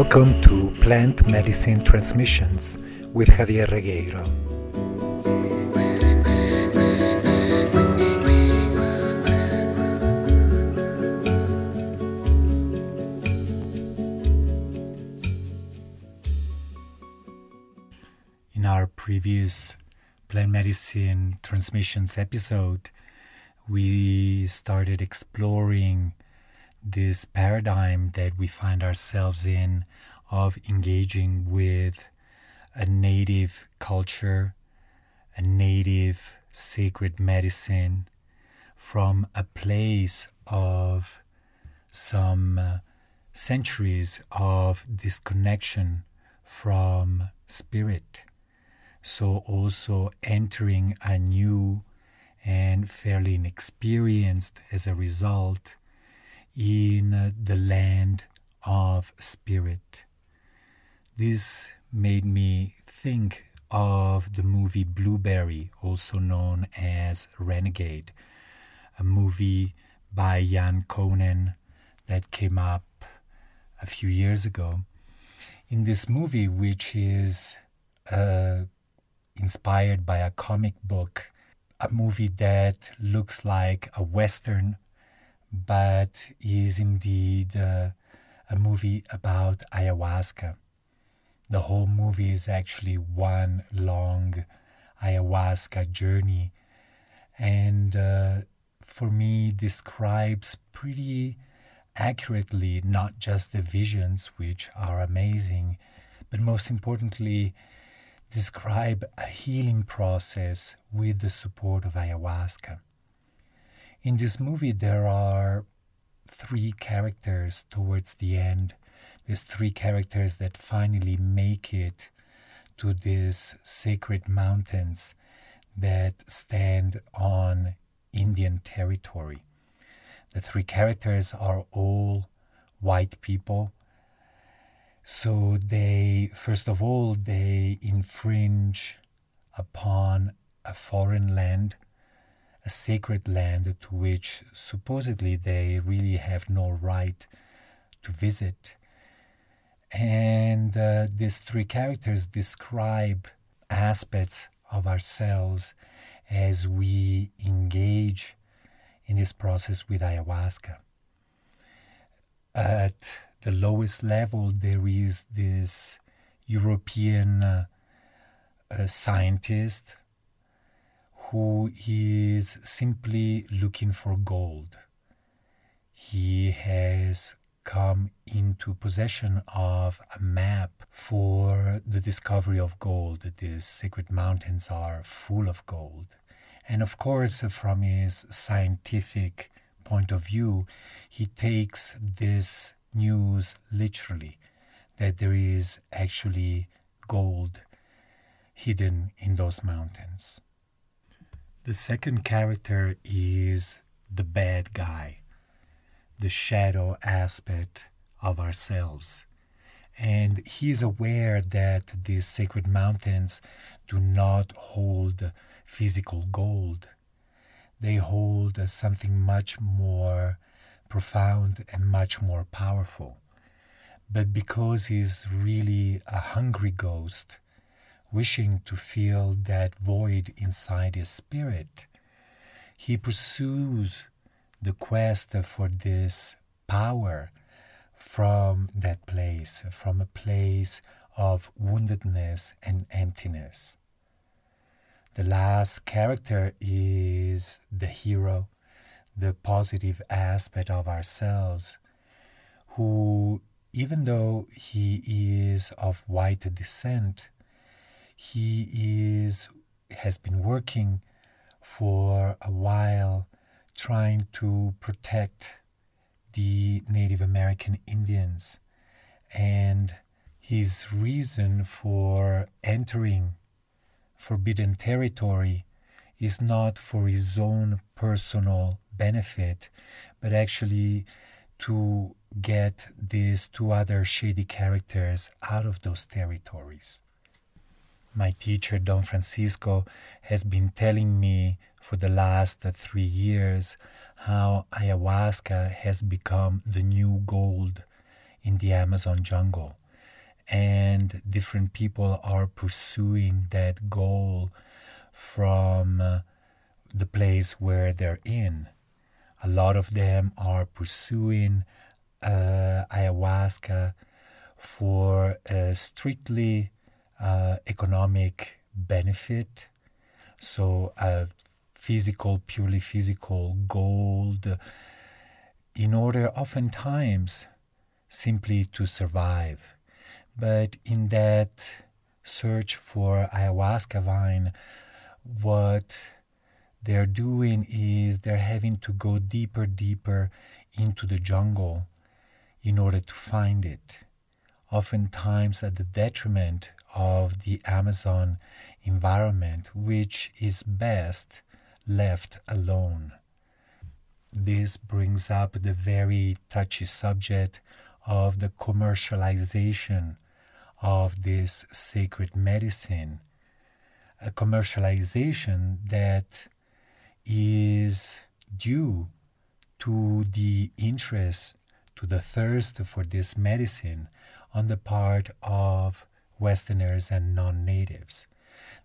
Welcome to Plant Medicine Transmissions with Javier Regueiro. In our previous Plant Medicine Transmissions episode, we started exploring this paradigm that we find ourselves in of engaging with a native culture, a native sacred medicine from a place of some uh, centuries of disconnection from spirit. So, also entering a new and fairly inexperienced as a result in the land of spirit. This made me think of the movie Blueberry, also known as Renegade, a movie by Jan Kounen that came up a few years ago. In this movie, which is uh, inspired by a comic book, a movie that looks like a Western but is indeed uh, a movie about ayahuasca. The whole movie is actually one long ayahuasca journey, and uh, for me, describes pretty accurately not just the visions, which are amazing, but most importantly, describe a healing process with the support of ayahuasca. In this movie, there are three characters towards the end. These three characters that finally make it to these sacred mountains that stand on Indian territory. The three characters are all white people. So they, first of all, they infringe upon a foreign land a sacred land to which supposedly they really have no right to visit. And uh, these three characters describe aspects of ourselves as we engage in this process with ayahuasca. At the lowest level, there is this European uh, scientist who is simply looking for gold. He has come into possession of a map for the discovery of gold. These sacred mountains are full of gold. And of course, from his scientific point of view, he takes this news literally that there is actually gold hidden in those mountains. The second character is the bad guy, the shadow aspect of ourselves. And he is aware that these sacred mountains do not hold physical gold. They hold something much more profound and much more powerful. But because he's really a hungry ghost, wishing to fill that void inside his spirit, he pursues the quest for this power from that place, from a place of woundedness and emptiness. The last character is the hero, the positive aspect of ourselves, who, even though he is of white descent, he is has been working for a while trying to protect the Native American Indians. And his reason for entering forbidden territory is not for his own personal benefit, but actually to get these two other shady characters out of those territories my teacher, Don Francisco, has been telling me for the last three years how ayahuasca has become the new gold in the Amazon jungle. and different people are pursuing that goal from uh, the place where they're in. A lot of them are pursuing uh, ayahuasca for a strictly uh, economic benefit. So, a physical, purely physical gold, in order oftentimes simply to survive. But in that search for ayahuasca vine, what they're doing is they're having to go deeper, deeper into the jungle in order to find it, oftentimes at the detriment of the Amazon environment, which is best left alone. This brings up the very touchy subject of the commercialization of this sacred medicine, a commercialization that is due to the interest, to the thirst for this medicine on the part of Westerners and non natives.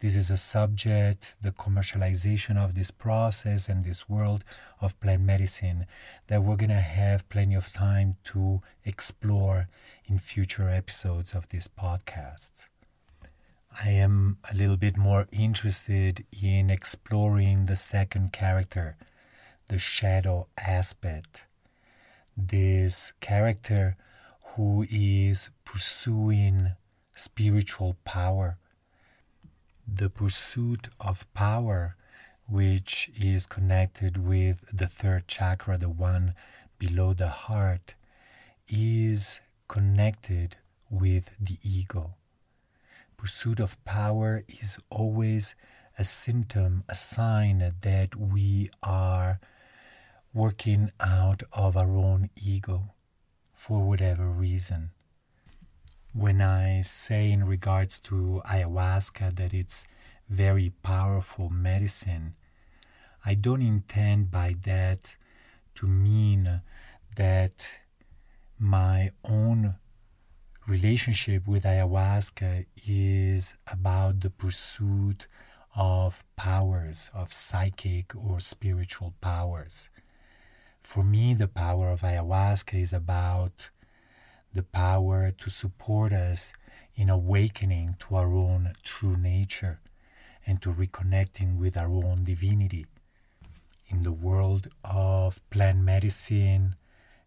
This is a subject, the commercialization of this process and this world of plant medicine, that we're going to have plenty of time to explore in future episodes of this podcast. I am a little bit more interested in exploring the second character, the shadow aspect. This character who is pursuing spiritual power the pursuit of power, which is connected with the third chakra, the one below the heart, is connected with the ego. Pursuit of power is always a symptom, a sign that we are working out of our own ego for whatever reason when I say in regards to ayahuasca that it's very powerful medicine, I don't intend by that to mean that my own relationship with ayahuasca is about the pursuit of powers, of psychic or spiritual powers. For me, the power of ayahuasca is about the power to support us in awakening to our own true nature and to reconnecting with our own divinity. In the world of plant medicine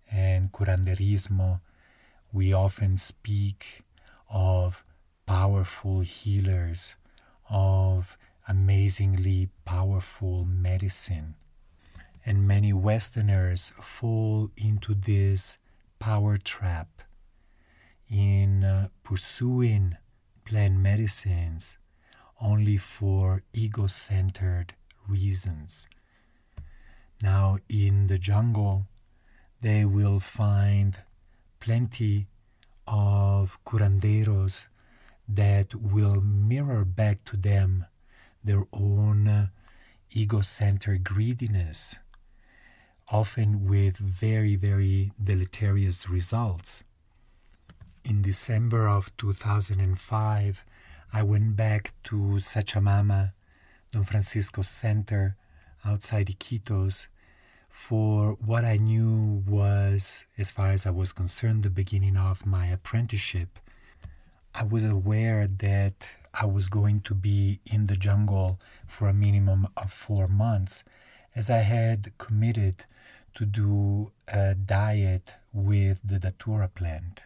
and curanderismo, we often speak of powerful healers, of amazingly powerful medicine. And many Westerners fall into this power trap in uh, pursuing plant medicines only for ego centered reasons. Now, in the jungle, they will find plenty of curanderos that will mirror back to them their own ego centered greediness, often with very, very deleterious results in December of 2005, I went back to Sachamama, Don Francisco Center outside Iquitos for what I knew was, as far as I was concerned, the beginning of my apprenticeship. I was aware that I was going to be in the jungle for a minimum of four months, as I had committed to do a diet with the Datura plant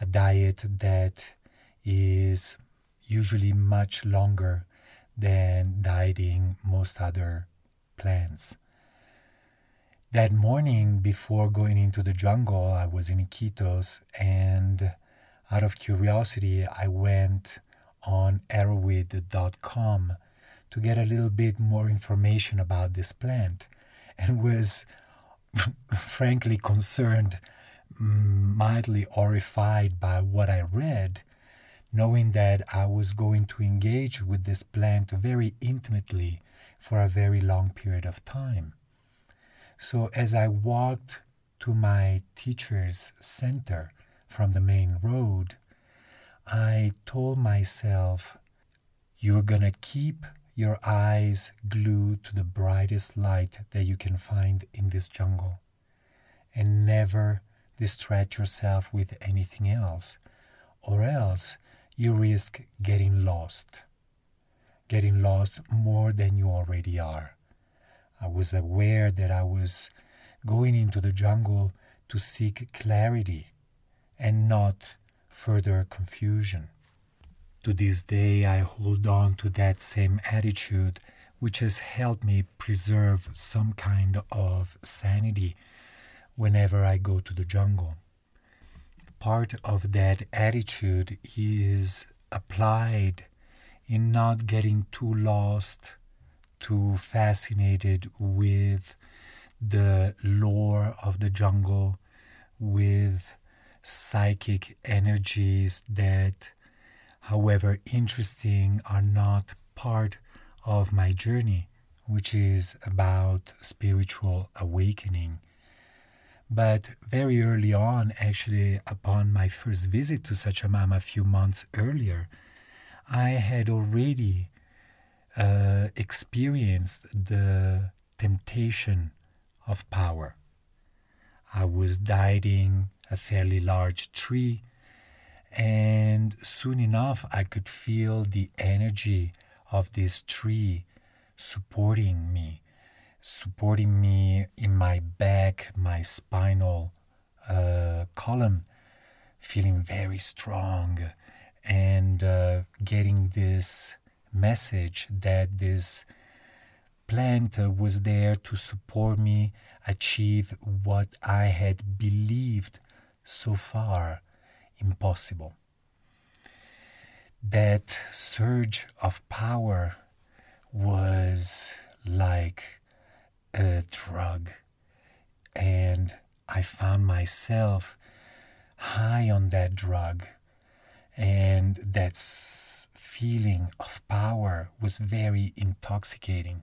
a diet that is usually much longer than dieting most other plants. That morning before going into the jungle, I was in Iquitos and out of curiosity, I went on erowid.com to get a little bit more information about this plant and was frankly concerned mildly horrified by what I read, knowing that I was going to engage with this plant very intimately for a very long period of time. So, as I walked to my teacher's center from the main road, I told myself, you're gonna keep your eyes glued to the brightest light that you can find in this jungle and never distract yourself with anything else, or else you risk getting lost. Getting lost more than you already are. I was aware that I was going into the jungle to seek clarity and not further confusion. To this day, I hold on to that same attitude, which has helped me preserve some kind of sanity whenever I go to the jungle. Part of that attitude is applied in not getting too lost, too fascinated with the lore of the jungle, with psychic energies that, however interesting, are not part of my journey, which is about spiritual awakening. But very early on, actually, upon my first visit to Sachamama a few months earlier, I had already uh, experienced the temptation of power. I was guiding a fairly large tree, and soon enough I could feel the energy of this tree supporting me supporting me in my back, my spinal uh, column, feeling very strong and uh, getting this message that this plant was there to support me achieve what I had believed so far impossible. That surge of power was like a drug. And I found myself high on that drug. And that feeling of power was very intoxicating.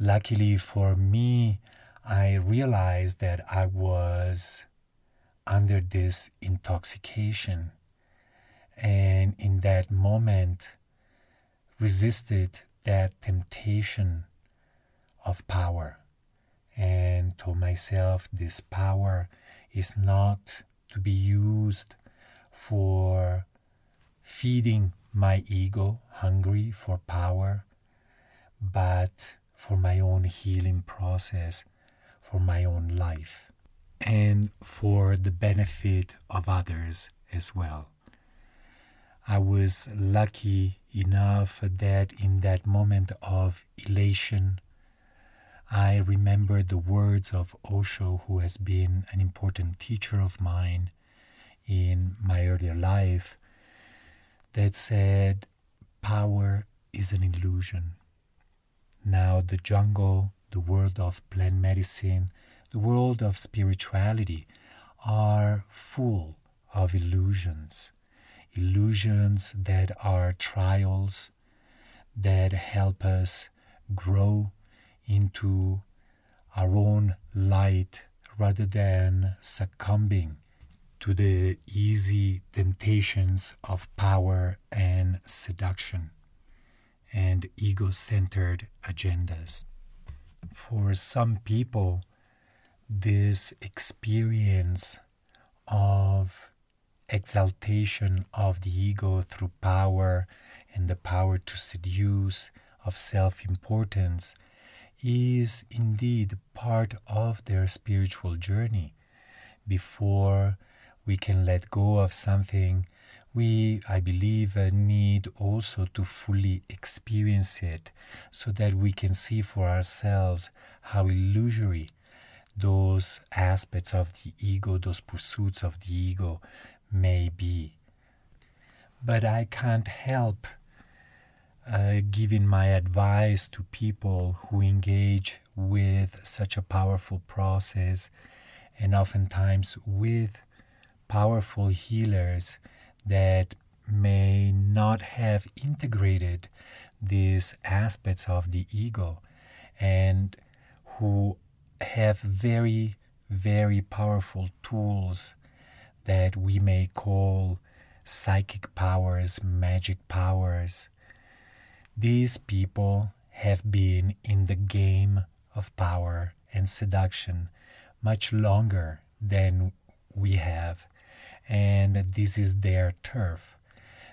Luckily for me, I realized that I was under this intoxication. And in that moment, resisted that temptation of power and told myself this power is not to be used for feeding my ego, hungry for power, but for my own healing process, for my own life, and for the benefit of others as well. I was lucky enough that in that moment of elation, I remember the words of Osho, who has been an important teacher of mine in my earlier life, that said, Power is an illusion. Now, the jungle, the world of plant medicine, the world of spirituality are full of illusions. Illusions that are trials that help us grow into our own light rather than succumbing to the easy temptations of power and seduction and ego centered agendas. For some people, this experience of exaltation of the ego through power and the power to seduce, of self importance, is indeed part of their spiritual journey. Before we can let go of something, we, I believe, uh, need also to fully experience it so that we can see for ourselves how illusory those aspects of the ego, those pursuits of the ego may be. But I can't help uh, giving my advice to people who engage with such a powerful process and oftentimes with powerful healers that may not have integrated these aspects of the ego and who have very, very powerful tools that we may call psychic powers, magic powers. These people have been in the game of power and seduction much longer than we have, and this is their turf.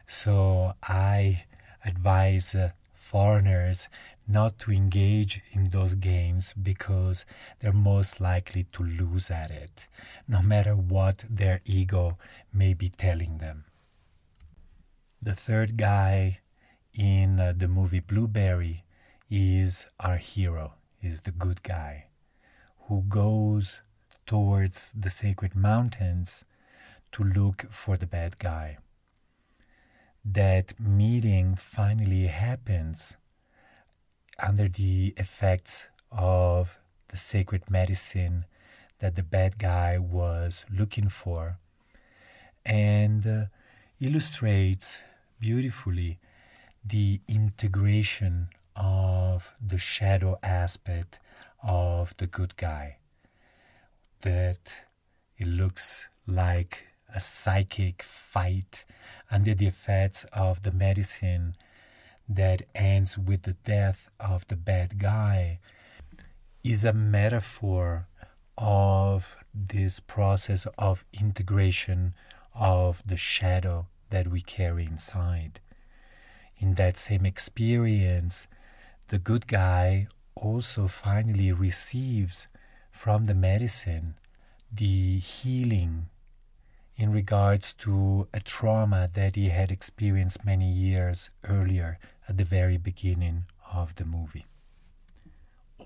So I advise uh, foreigners not to engage in those games because they're most likely to lose at it, no matter what their ego may be telling them. The third guy in uh, the movie Blueberry is our hero, is the good guy who goes towards the sacred mountains to look for the bad guy. That meeting finally happens under the effects of the sacred medicine that the bad guy was looking for and uh, illustrates beautifully the integration of the shadow aspect of the good guy. That it looks like a psychic fight under the effects of the medicine that ends with the death of the bad guy is a metaphor of this process of integration of the shadow that we carry inside. In that same experience, the good guy also finally receives from the medicine the healing in regards to a trauma that he had experienced many years earlier at the very beginning of the movie.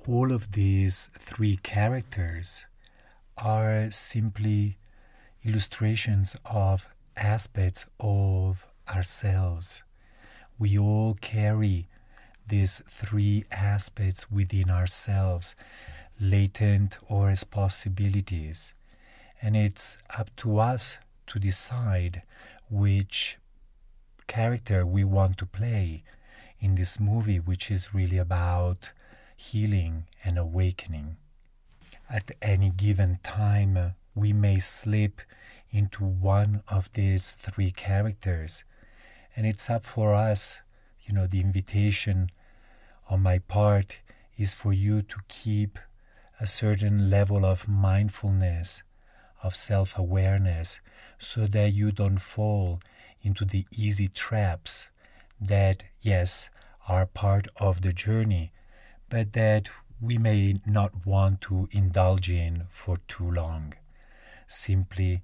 All of these three characters are simply illustrations of aspects of ourselves. We all carry these three aspects within ourselves, latent or as possibilities. And it's up to us to decide which character we want to play in this movie, which is really about healing and awakening. At any given time, we may slip into one of these three characters, and it's up for us. You know, the invitation on my part is for you to keep a certain level of mindfulness, of self awareness, so that you don't fall into the easy traps that, yes, are part of the journey, but that we may not want to indulge in for too long. Simply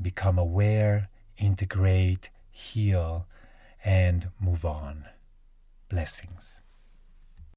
become aware, integrate, heal, and move on. Blessings.